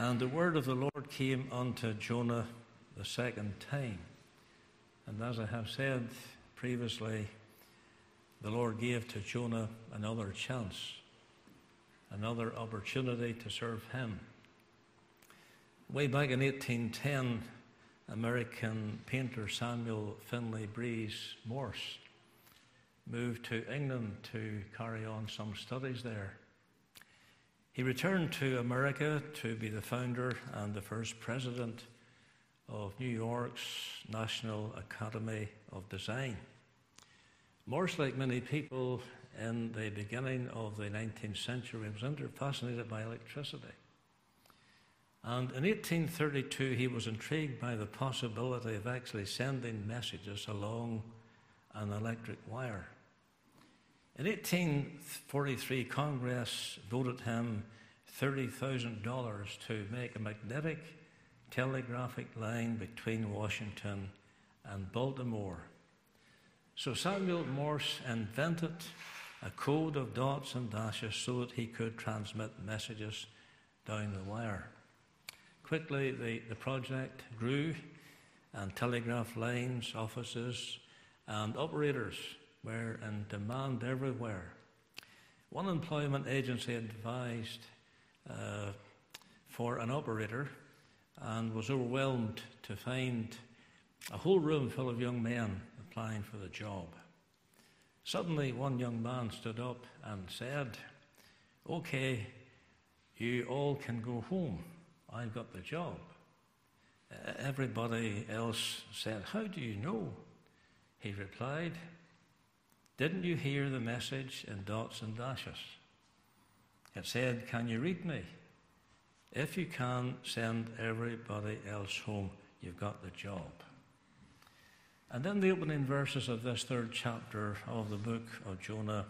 And the word of the Lord came unto Jonah the second time. And as I have said previously, the Lord gave to Jonah another chance, another opportunity to serve him. Way back in 1810, American painter Samuel Finley Breese Morse moved to England to carry on some studies there. He returned to America to be the founder and the first president of New York's National Academy of Design. Morse, like many people in the beginning of the 19th century, was fascinated by electricity. And in 1832, he was intrigued by the possibility of actually sending messages along an electric wire. In 1843, Congress voted him $30,000 to make a magnetic telegraphic line between Washington and Baltimore. So Samuel Morse invented a code of dots and dashes so that he could transmit messages down the wire. Quickly, the, the project grew, and telegraph lines, offices, and operators were in demand everywhere. One employment agency advised uh, for an operator and was overwhelmed to find a whole room full of young men applying for the job. Suddenly, one young man stood up and said, Okay, you all can go home. I've got the job. Everybody else said, How do you know? He replied, Didn't you hear the message in dots and dashes? It said, Can you read me? If you can, send everybody else home. You've got the job. And in the opening verses of this third chapter of the book of Jonah,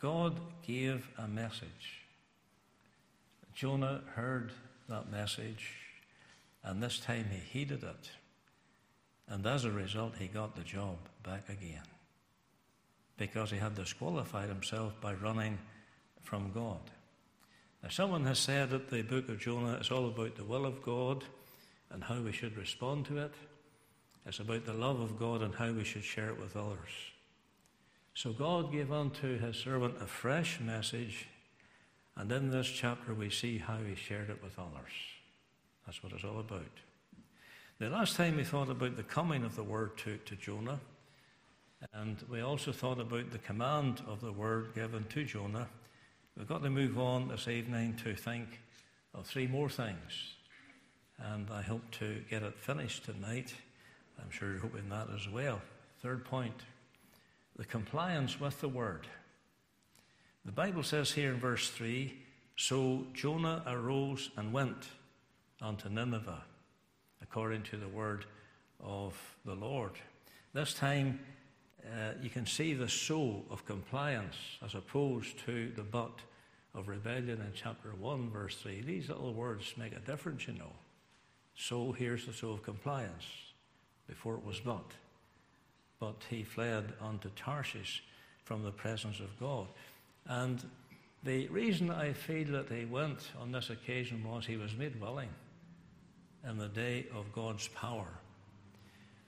God gave a message. Jonah heard that message, and this time he heeded it. And as a result, he got the job back again because he had disqualified himself by running from God. Now, someone has said that the book of Jonah is all about the will of God and how we should respond to it. It's about the love of God and how we should share it with others. So God gave unto his servant a fresh message, and in this chapter we see how he shared it with others. That's what it's all about. The last time we thought about the coming of the word to, to Jonah, and we also thought about the command of the word given to Jonah. We've got to move on this evening to think of three more things. And I hope to get it finished tonight. I'm sure you're hoping that as well. Third point the compliance with the word. The Bible says here in verse 3 So Jonah arose and went unto Nineveh, according to the word of the Lord. This time, uh, you can see the so of compliance as opposed to the but of rebellion in chapter 1, verse 3. These little words make a difference, you know. So here's the so of compliance. Before it was but. But he fled unto Tarshish from the presence of God. And the reason I feel that he went on this occasion was he was made willing in the day of God's power.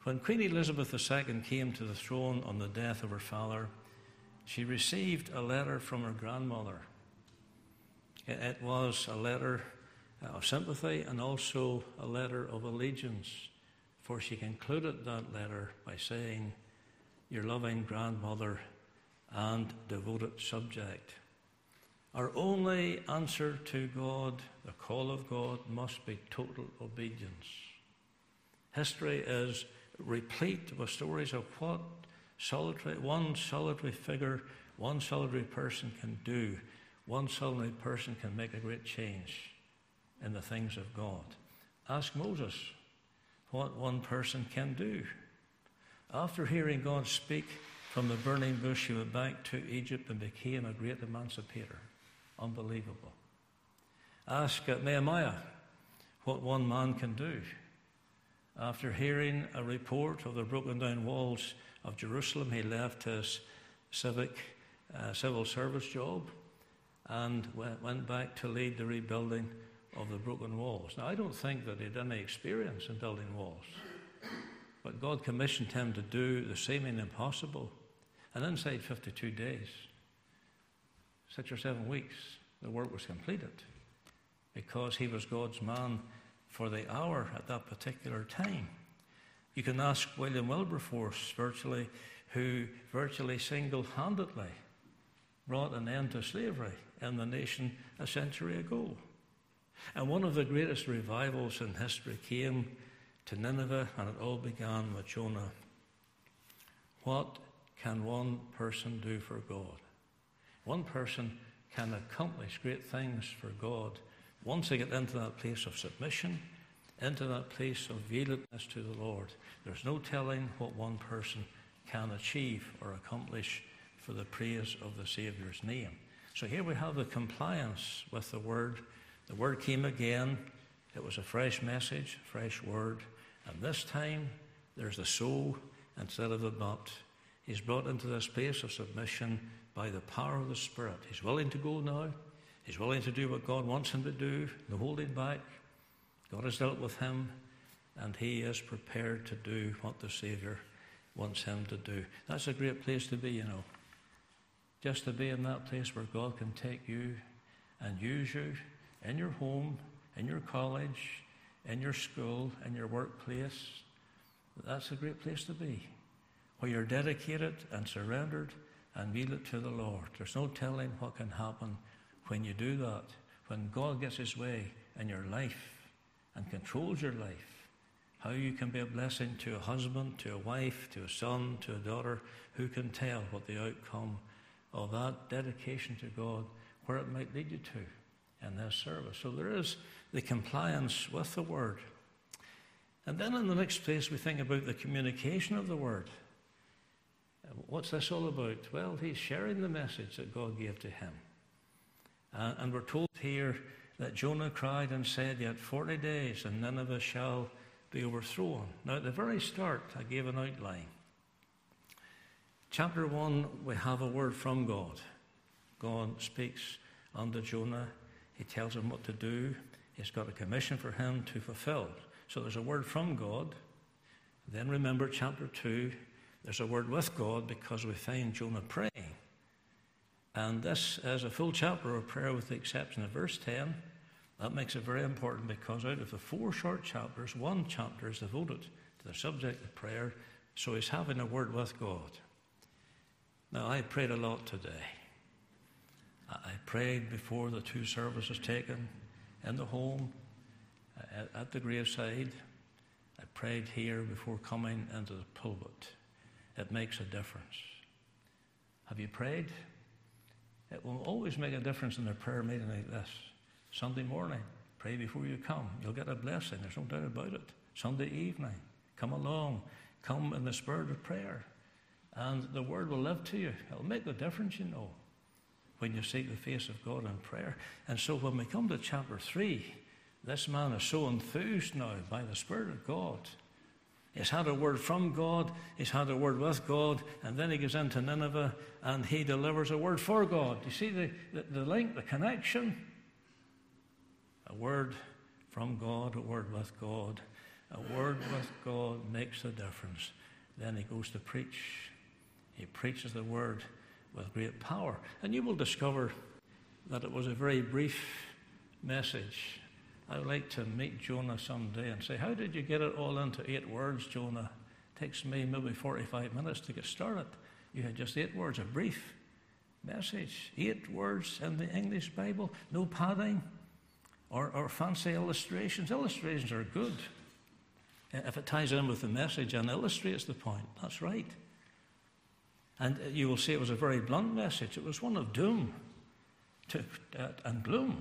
When Queen Elizabeth II came to the throne on the death of her father, she received a letter from her grandmother. It was a letter uh, of sympathy and also a letter of allegiance, for she concluded that letter by saying, Your loving grandmother and devoted subject. Our only answer to God, the call of God, must be total obedience. History is replete with stories of what solitary, one solitary figure, one solitary person can do. One solitary person can make a great change in the things of God. Ask Moses what one person can do. After hearing God speak from the burning bush, he went back to Egypt and became a great emancipator. Unbelievable. Ask Nehemiah what one man can do after hearing a report of the broken down walls of Jerusalem, he left his civic uh, civil service job and went back to lead the rebuilding of the broken walls. Now, I don't think that he had any experience in building walls, but God commissioned him to do the seeming impossible. And inside 52 days, six or seven weeks, the work was completed because he was God's man for the hour at that particular time. You can ask William Wilberforce, virtually, who virtually single handedly brought an end to slavery in the nation a century ago. And one of the greatest revivals in history came to Nineveh, and it all began with Jonah. What can one person do for God? One person can accomplish great things for God once they get into that place of submission, into that place of yieldedness to the Lord. There's no telling what one person can achieve or accomplish for the praise of the Saviour's name. So here we have the compliance with the word. The word came again. It was a fresh message, fresh word. And this time there's the so instead of the but. He's brought into this place of submission by the power of the Spirit. He's willing to go now. He's willing to do what God wants him to do, no holding back. God has dealt with him, and he is prepared to do what the Saviour wants him to do. That's a great place to be, you know. Just to be in that place where God can take you and use you in your home, in your college, in your school, in your workplace. That's a great place to be. Where you're dedicated and surrendered and yielded to the Lord. There's no telling what can happen when you do that. When God gets his way in your life and controls your life how you can be a blessing to a husband, to a wife, to a son, to a daughter. Who can tell what the outcome of that dedication to God, where it might lead you to in this service? So there is the compliance with the Word. And then in the next place, we think about the communication of the Word. What's this all about? Well, he's sharing the message that God gave to him. Uh, and we're told here that Jonah cried and said, Yet 40 days, and Nineveh shall be overthrown. Now, at the very start, I gave an outline. Chapter 1, we have a word from God. God speaks unto Jonah. He tells him what to do. He's got a commission for him to fulfill. So there's a word from God. Then remember, chapter 2, there's a word with God because we find Jonah praying. And this is a full chapter of prayer with the exception of verse 10. That makes it very important because out of the four short chapters, one chapter is devoted to the subject of prayer. So he's having a word with God. Now, I prayed a lot today. I prayed before the two services taken in the home, at the graveside. I prayed here before coming into the pulpit. It makes a difference. Have you prayed? It will always make a difference in a prayer meeting like this. Sunday morning, pray before you come. You'll get a blessing. There's no doubt about it. Sunday evening, come along. Come in the spirit of prayer. And the word will live to you. It'll make the difference, you know, when you seek the face of God in prayer. And so when we come to chapter 3, this man is so enthused now by the Spirit of God. He's had a word from God, he's had a word with God, and then he goes into Nineveh and he delivers a word for God. You see the, the, the link, the connection? A word from God, a word with God. A word with God makes a difference. Then he goes to preach. He preaches the word with great power. And you will discover that it was a very brief message. I would like to meet Jonah someday and say, How did you get it all into eight words, Jonah? It takes me maybe 45 minutes to get started. You had just eight words, a brief message. Eight words in the English Bible, no padding, or, or fancy illustrations. Illustrations are good if it ties in with the message and illustrates the point. That's right. And you will see it was a very blunt message. It was one of doom to, uh, and gloom.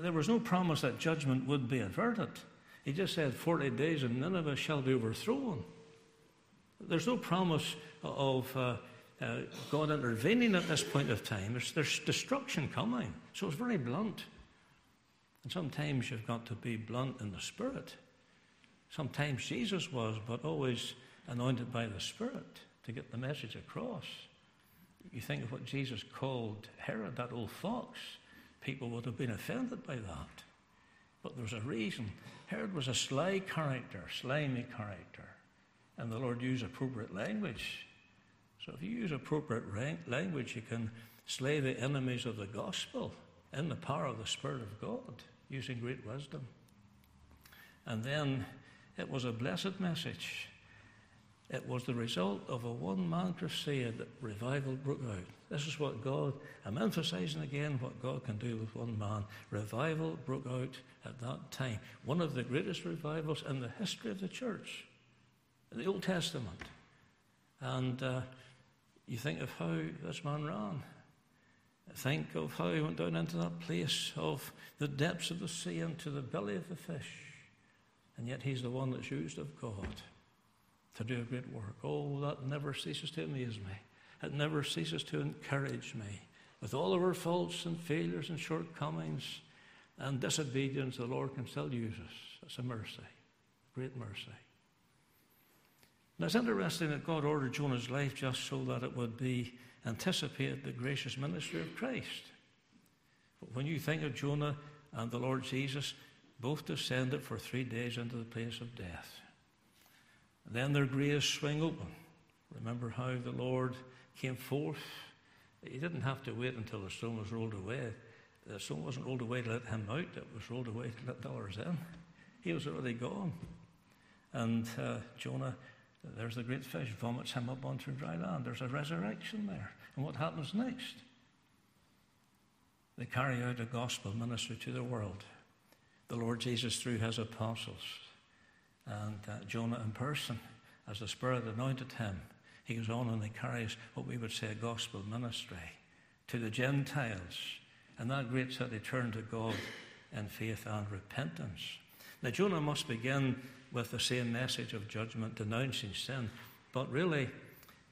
There was no promise that judgment would be averted. He just said, 40 days and Nineveh shall be overthrown. There's no promise of uh, uh, God intervening at this point of time. There's, there's destruction coming. So it's very blunt. And sometimes you've got to be blunt in the Spirit. Sometimes Jesus was, but always anointed by the Spirit to get the message across. You think of what Jesus called Herod, that old fox. People would have been offended by that. But there was a reason. Herod was a sly character, slimy character. And the Lord used appropriate language. So if you use appropriate language, you can slay the enemies of the gospel in the power of the Spirit of God, using great wisdom. And then it was a blessed message. It was the result of a one man crusade that revival broke out. This is what God, I'm emphasizing again what God can do with one man. Revival broke out at that time. One of the greatest revivals in the history of the church, in the Old Testament. And uh, you think of how this man ran. Think of how he went down into that place of the depths of the sea into the belly of the fish. And yet he's the one that's used of God to do a great work. Oh, that never ceases to amaze me. It never ceases to encourage me. With all of our faults and failures and shortcomings and disobedience, the Lord can still use us. It's a mercy, great mercy. Now, it's interesting that God ordered Jonah's life just so that it would be anticipated the gracious ministry of Christ. But when you think of Jonah and the Lord Jesus, both descended for three days into the place of death. Then their graves swing open. Remember how the Lord came forth? He didn't have to wait until the stone was rolled away. The stone wasn't rolled away to let him out, it was rolled away to let the others in. He was already gone. And uh, Jonah, there's the great fish, vomits him up onto dry land. There's a resurrection there. And what happens next? They carry out a gospel ministry to the world. The Lord Jesus, through his apostles, and uh, Jonah in person, as the Spirit anointed him, he goes on and he carries what we would say a gospel ministry to the Gentiles. And that great city turned to God in faith and repentance. Now, Jonah must begin with the same message of judgment, denouncing sin, but really,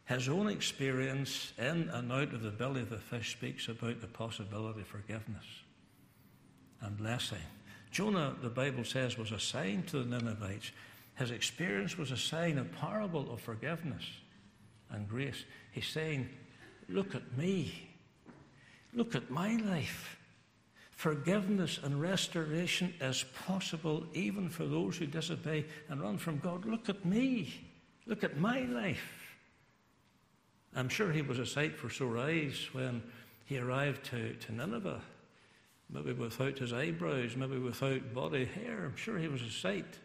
his own experience in and out of the belly of the fish speaks about the possibility of forgiveness and blessing. Jonah, the Bible says, was a sign to the Ninevites. His experience was a sign, a parable of forgiveness and grace. He's saying, Look at me. Look at my life. Forgiveness and restoration is possible even for those who disobey and run from God. Look at me. Look at my life. I'm sure he was a sight for sore eyes when he arrived to, to Nineveh maybe without his eyebrows, maybe without body hair. I'm sure he was a sight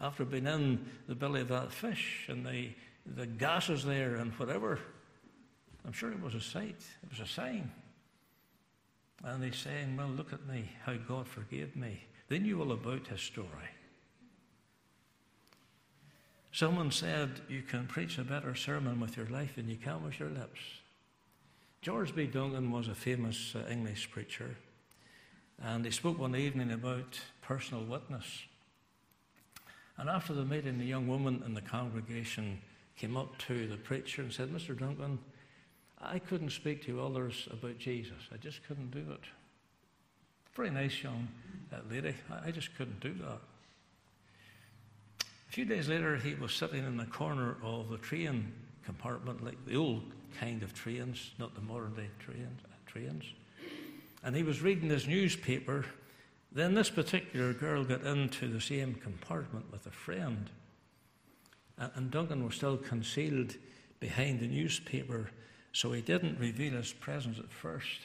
after being in the belly of that fish and the, the gases there and whatever. I'm sure it was a sight, it was a sign. And he's saying, Well, look at me, how God forgave me. They knew all about his story. Someone said, You can preach a better sermon with your life than you can with your lips. George B. Duncan was a famous uh, English preacher. And he spoke one evening about personal witness. And after the meeting, the young woman in the congregation came up to the preacher and said, Mr. Duncan, I couldn't speak to others about Jesus. I just couldn't do it. Very nice young lady. I just couldn't do that. A few days later, he was sitting in the corner of the train compartment, like the old kind of trains, not the modern day trains. trains and he was reading his newspaper. Then this particular girl got into the same compartment with a friend. And Duncan was still concealed behind the newspaper, so he didn't reveal his presence at first.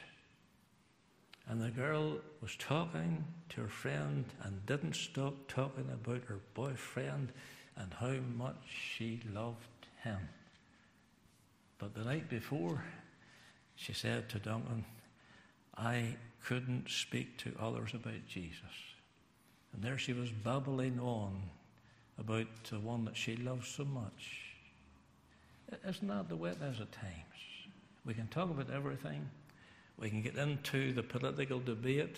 And the girl was talking to her friend and didn't stop talking about her boyfriend and how much she loved him. But the night before, she said to Duncan, I couldn't speak to others about Jesus. And there she was babbling on about the one that she loves so much. Isn't that the way it is at times? We can talk about everything. We can get into the political debate.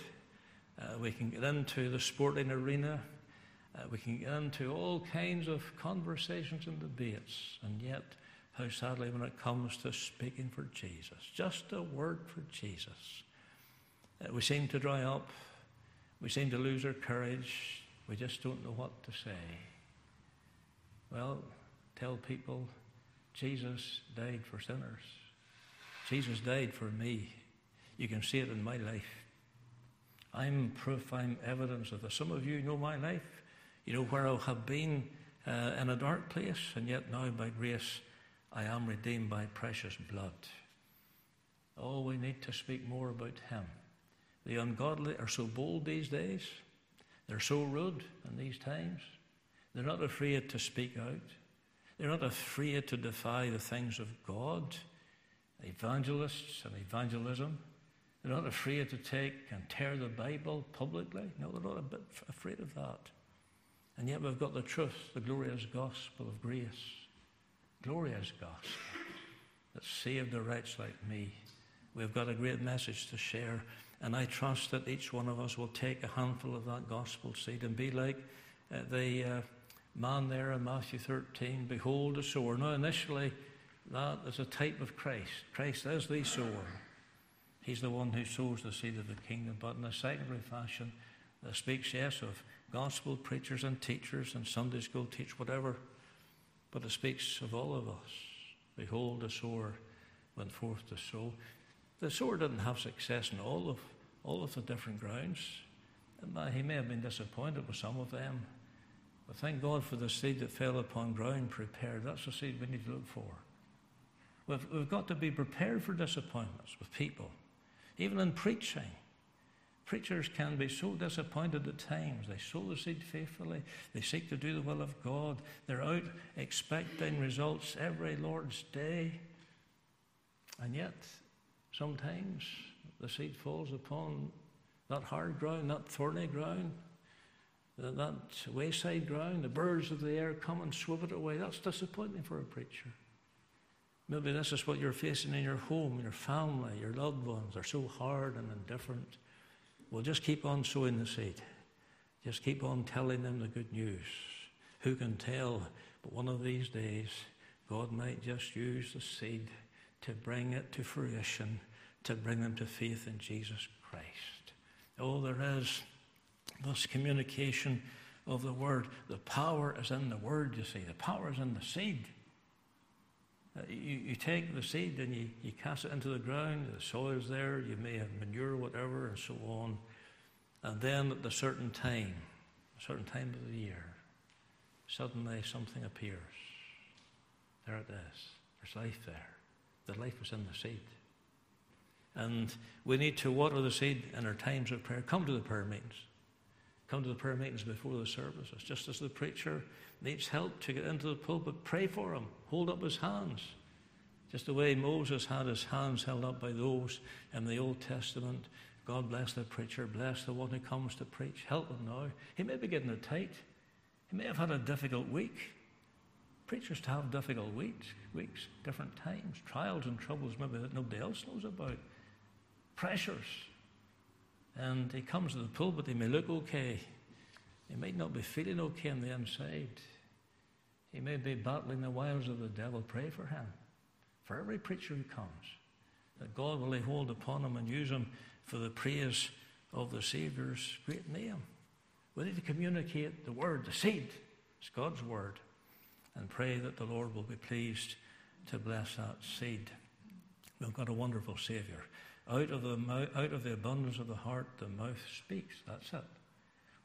Uh, we can get into the sporting arena. Uh, we can get into all kinds of conversations and debates. And yet, how sadly, when it comes to speaking for Jesus, just a word for Jesus, we seem to dry up. We seem to lose our courage. We just don't know what to say. Well, tell people Jesus died for sinners. Jesus died for me. You can see it in my life. I'm proof, I'm evidence of this. Some of you know my life. You know where I have been uh, in a dark place, and yet now by grace I am redeemed by precious blood. Oh, we need to speak more about Him. The ungodly are so bold these days, they're so rude in these times. They're not afraid to speak out, they're not afraid to defy the things of God, evangelists and evangelism. They're not afraid to take and tear the Bible publicly. No, they're not a bit afraid of that. And yet we've got the truth, the glorious gospel of grace. Glorious gospel that saved a wretch like me. We've got a great message to share. And I trust that each one of us will take a handful of that gospel seed and be like uh, the uh, man there in Matthew 13 Behold the sower. Now, initially, that is a type of Christ. Christ is the sower. He's the one who sows the seed of the kingdom. But in a secondary fashion, that speaks, yes, of gospel preachers and teachers and Sunday school teachers, whatever. But it speaks of all of us. Behold, the sower went forth to sow. The sower didn't have success in all of all of the different grounds. Uh, he may have been disappointed with some of them. But thank God for the seed that fell upon ground prepared. That's the seed we need to look for. We've, we've got to be prepared for disappointments with people. Even in preaching, preachers can be so disappointed at times. They sow the seed faithfully, they seek to do the will of God, they're out expecting results every Lord's day. And yet, sometimes the seed falls upon that hard ground, that thorny ground, that wayside ground. The birds of the air come and swoop it away. That's disappointing for a preacher. Maybe this is what you're facing in your home, your family, your loved ones. They're so hard and indifferent. Well, just keep on sowing the seed. Just keep on telling them the good news. Who can tell? But one of these days, God might just use the seed to bring it to fruition, to bring them to faith in Jesus Christ. Oh, there is this communication of the Word. The power is in the Word, you see. The power is in the seed. Uh, you, you take the seed and you, you cast it into the ground, the soil's there, you may have manure, whatever, and so on. And then at a certain time, a certain time of the year, suddenly something appears. There it is. There's life there. The life is in the seed. And we need to water the seed in our times of prayer. Come to the prayer meetings. Come to the prayer meetings before the services. Just as the preacher needs help to get into the pulpit, pray for him. Hold up his hands. Just the way Moses had his hands held up by those in the Old Testament. God bless the preacher, bless the one who comes to preach. Help him now. He may be getting it tight. He may have had a difficult week. Preachers have difficult weeks, weeks, different times, trials and troubles maybe that nobody else knows about, pressures. And he comes to the pulpit, he may look okay. He might not be feeling okay on the inside. He may be battling the wiles of the devil. Pray for him. For every preacher who comes, that God will lay hold upon him and use him for the praise of the Saviour's great name. We need to communicate the word, the seed. It's God's word. And pray that the Lord will be pleased to bless that seed. We've got a wonderful Saviour. Out of the, out of the abundance of the heart, the mouth speaks. That's it.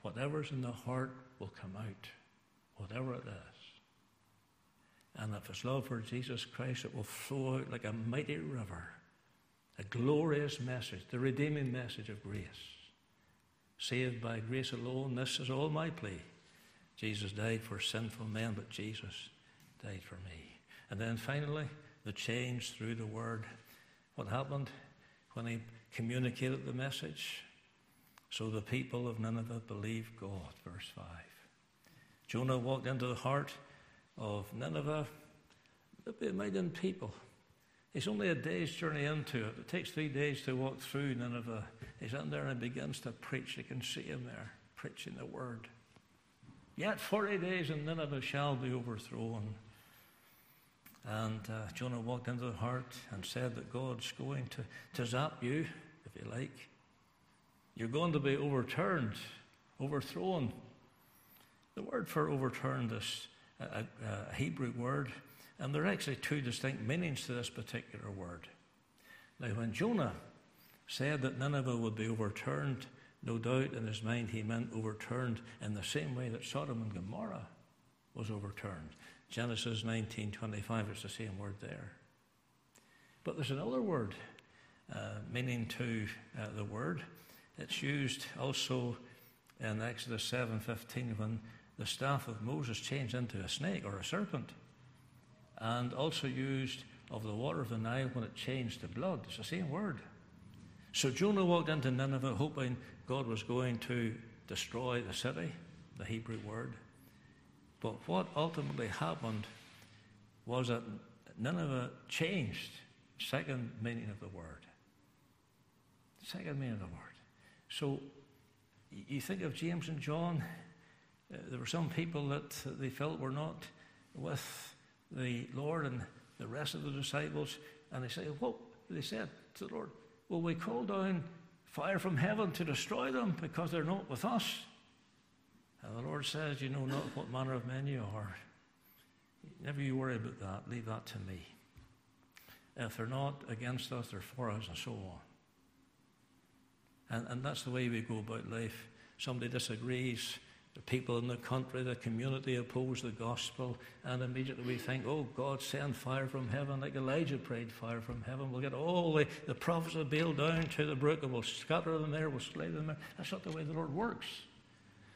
Whatever's in the heart will come out, whatever it is. And if it's love for Jesus Christ, it will flow out like a mighty river, a glorious message, the redeeming message of grace. Saved by grace alone, this is all my plea. Jesus died for sinful men, but Jesus died for me. And then finally, the change through the word. What happened when he communicated the message? So the people of Nineveh believed God. Verse 5. Jonah walked into the heart of Nineveh. There'll be a million people. He's only a day's journey into it. It takes three days to walk through Nineveh. He's in there and begins to preach. You can see him there preaching the word. Yet 40 days and Nineveh shall be overthrown. And uh, Jonah walked into the heart and said that God's going to, to zap you, if you like. You're going to be overturned, overthrown. The word for overturned is a, a, Hebrew word, and there are actually two distinct meanings to this particular word. Now, when Jonah said that Nineveh would be overturned, No doubt in his mind he meant overturned in the same way that Sodom and Gomorrah was overturned. Genesis 19:25 is the same word there. But there's another word uh, meaning to uh, the word. It's used also in Exodus 7:15 when the staff of Moses changed into a snake or a serpent, and also used of the water of the Nile when it changed to blood. It's the same word. So Jonah walked into Nineveh hoping God was going to destroy the city, the Hebrew word. But what ultimately happened was that Nineveh changed. Second meaning of the word. Second meaning of the word. So you think of James and John, uh, there were some people that they felt were not with the Lord and the rest of the disciples, and they say, What? They said to the Lord, Will we call down fire from heaven to destroy them because they're not with us? And the Lord says, You know not what manner of men you are. Never you worry about that. Leave that to me. If they're not against us, they're for us, and so on. And, and that's the way we go about life. Somebody disagrees, the people in the country, the community oppose the gospel, and immediately we think, oh, God, send fire from heaven, like Elijah prayed fire from heaven. We'll get all the, the prophets of Baal down to the brook, and we'll scatter them there, we'll slay them there. That's not the way the Lord works.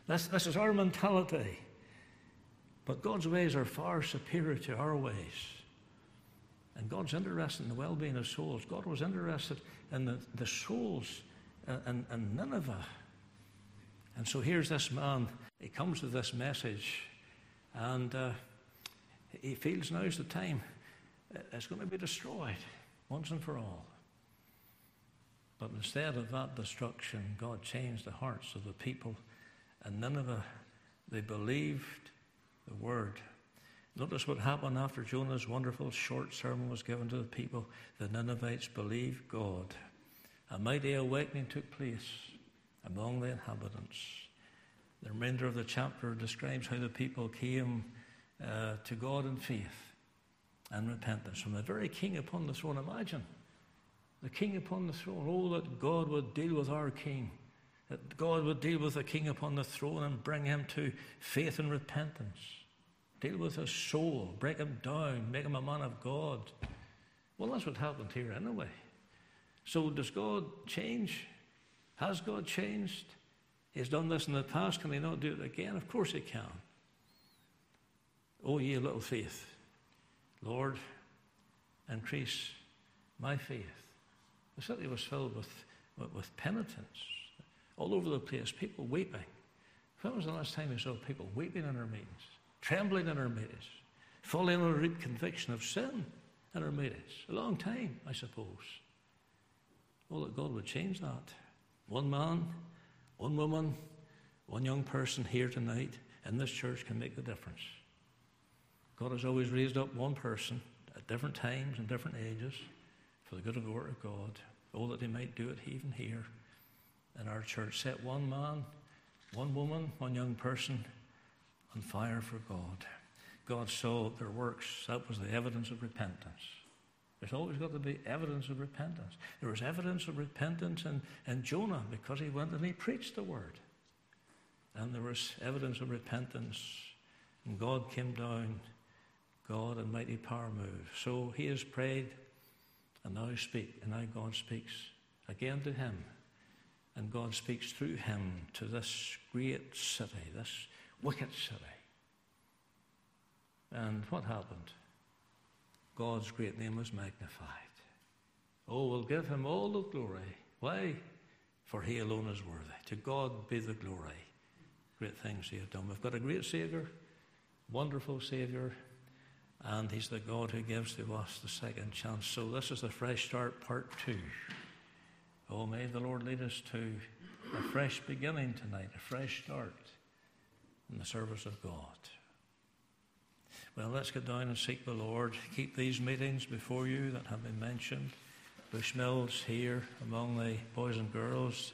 That's, this is our mentality. But God's ways are far superior to our ways. And God's interested in the well being of souls. God was interested in the, the souls in, in Nineveh. And so here's this man, he comes with this message, and uh, he feels now's the time. It's going to be destroyed once and for all. But instead of that destruction, God changed the hearts of the people. And Nineveh, they believed the word. Notice what happened after Jonah's wonderful short sermon was given to the people. The Ninevites believed God. A mighty awakening took place among the inhabitants. The remainder of the chapter describes how the people came uh, to God in faith and repentance. From the very king upon the throne, imagine the king upon the throne. Oh, that God would deal with our king, that God would deal with the king upon the throne and bring him to faith and repentance. Deal with his soul, break him down, make him a man of God. Well, that's what happened here anyway. So, does God change? Has God changed? He's done this in the past. Can he not do it again? Of course he can. Oh, ye little faith. Lord, increase my faith. The city was filled with, with, with penitence. All over the place, people weeping. When was the last time you saw people weeping in our meetings, trembling in our meetings, falling under deep conviction of sin in our meetings? A long time, I suppose. Oh, that God would change that. One man, one woman, one young person here tonight in this church can make the difference. God has always raised up one person at different times and different ages for the good of the Word of God. Oh, that He might do it even here in our church. Set one man, one woman, one young person on fire for God. God saw their works. That was the evidence of repentance. There's always got to be evidence of repentance. There was evidence of repentance in, in Jonah because he went and he preached the word. And there was evidence of repentance. And God came down, God and mighty power moved. So he has prayed, and now speak, and now God speaks again to him. And God speaks through him to this great city, this wicked city. And what happened? God's great name was magnified. Oh, we'll give him all the glory. Why? For he alone is worthy. To God be the glory. Great things he has done. We've got a great Saviour, wonderful Saviour, and he's the God who gives to us the second chance. So this is the fresh start, part two. Oh, may the Lord lead us to a fresh beginning tonight, a fresh start in the service of God. Well, let's get down and seek the Lord. Keep these meetings before you that have been mentioned. Bushmills here among the boys and girls.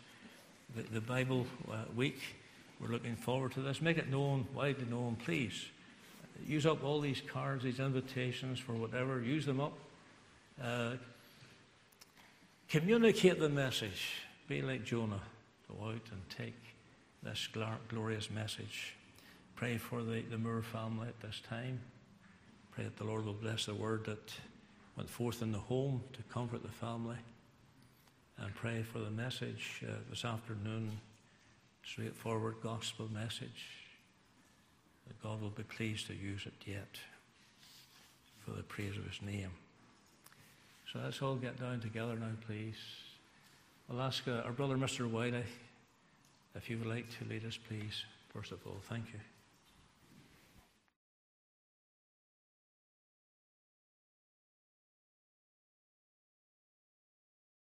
The, the Bible uh, week, we're looking forward to this. Make it known, widely known, please. Use up all these cards, these invitations for whatever. Use them up. Uh, communicate the message. Be like Jonah. go out and take this glorious message. Pray for the, the Moore family at this time. Pray that the Lord will bless the word that went forth in the home to comfort the family. And pray for the message uh, this afternoon, straightforward gospel message, that God will be pleased to use it yet for the praise of his name. So let's all get down together now, please. I'll ask uh, our brother, Mr. Wiley, if you would like to lead us, please, first of all. Thank you.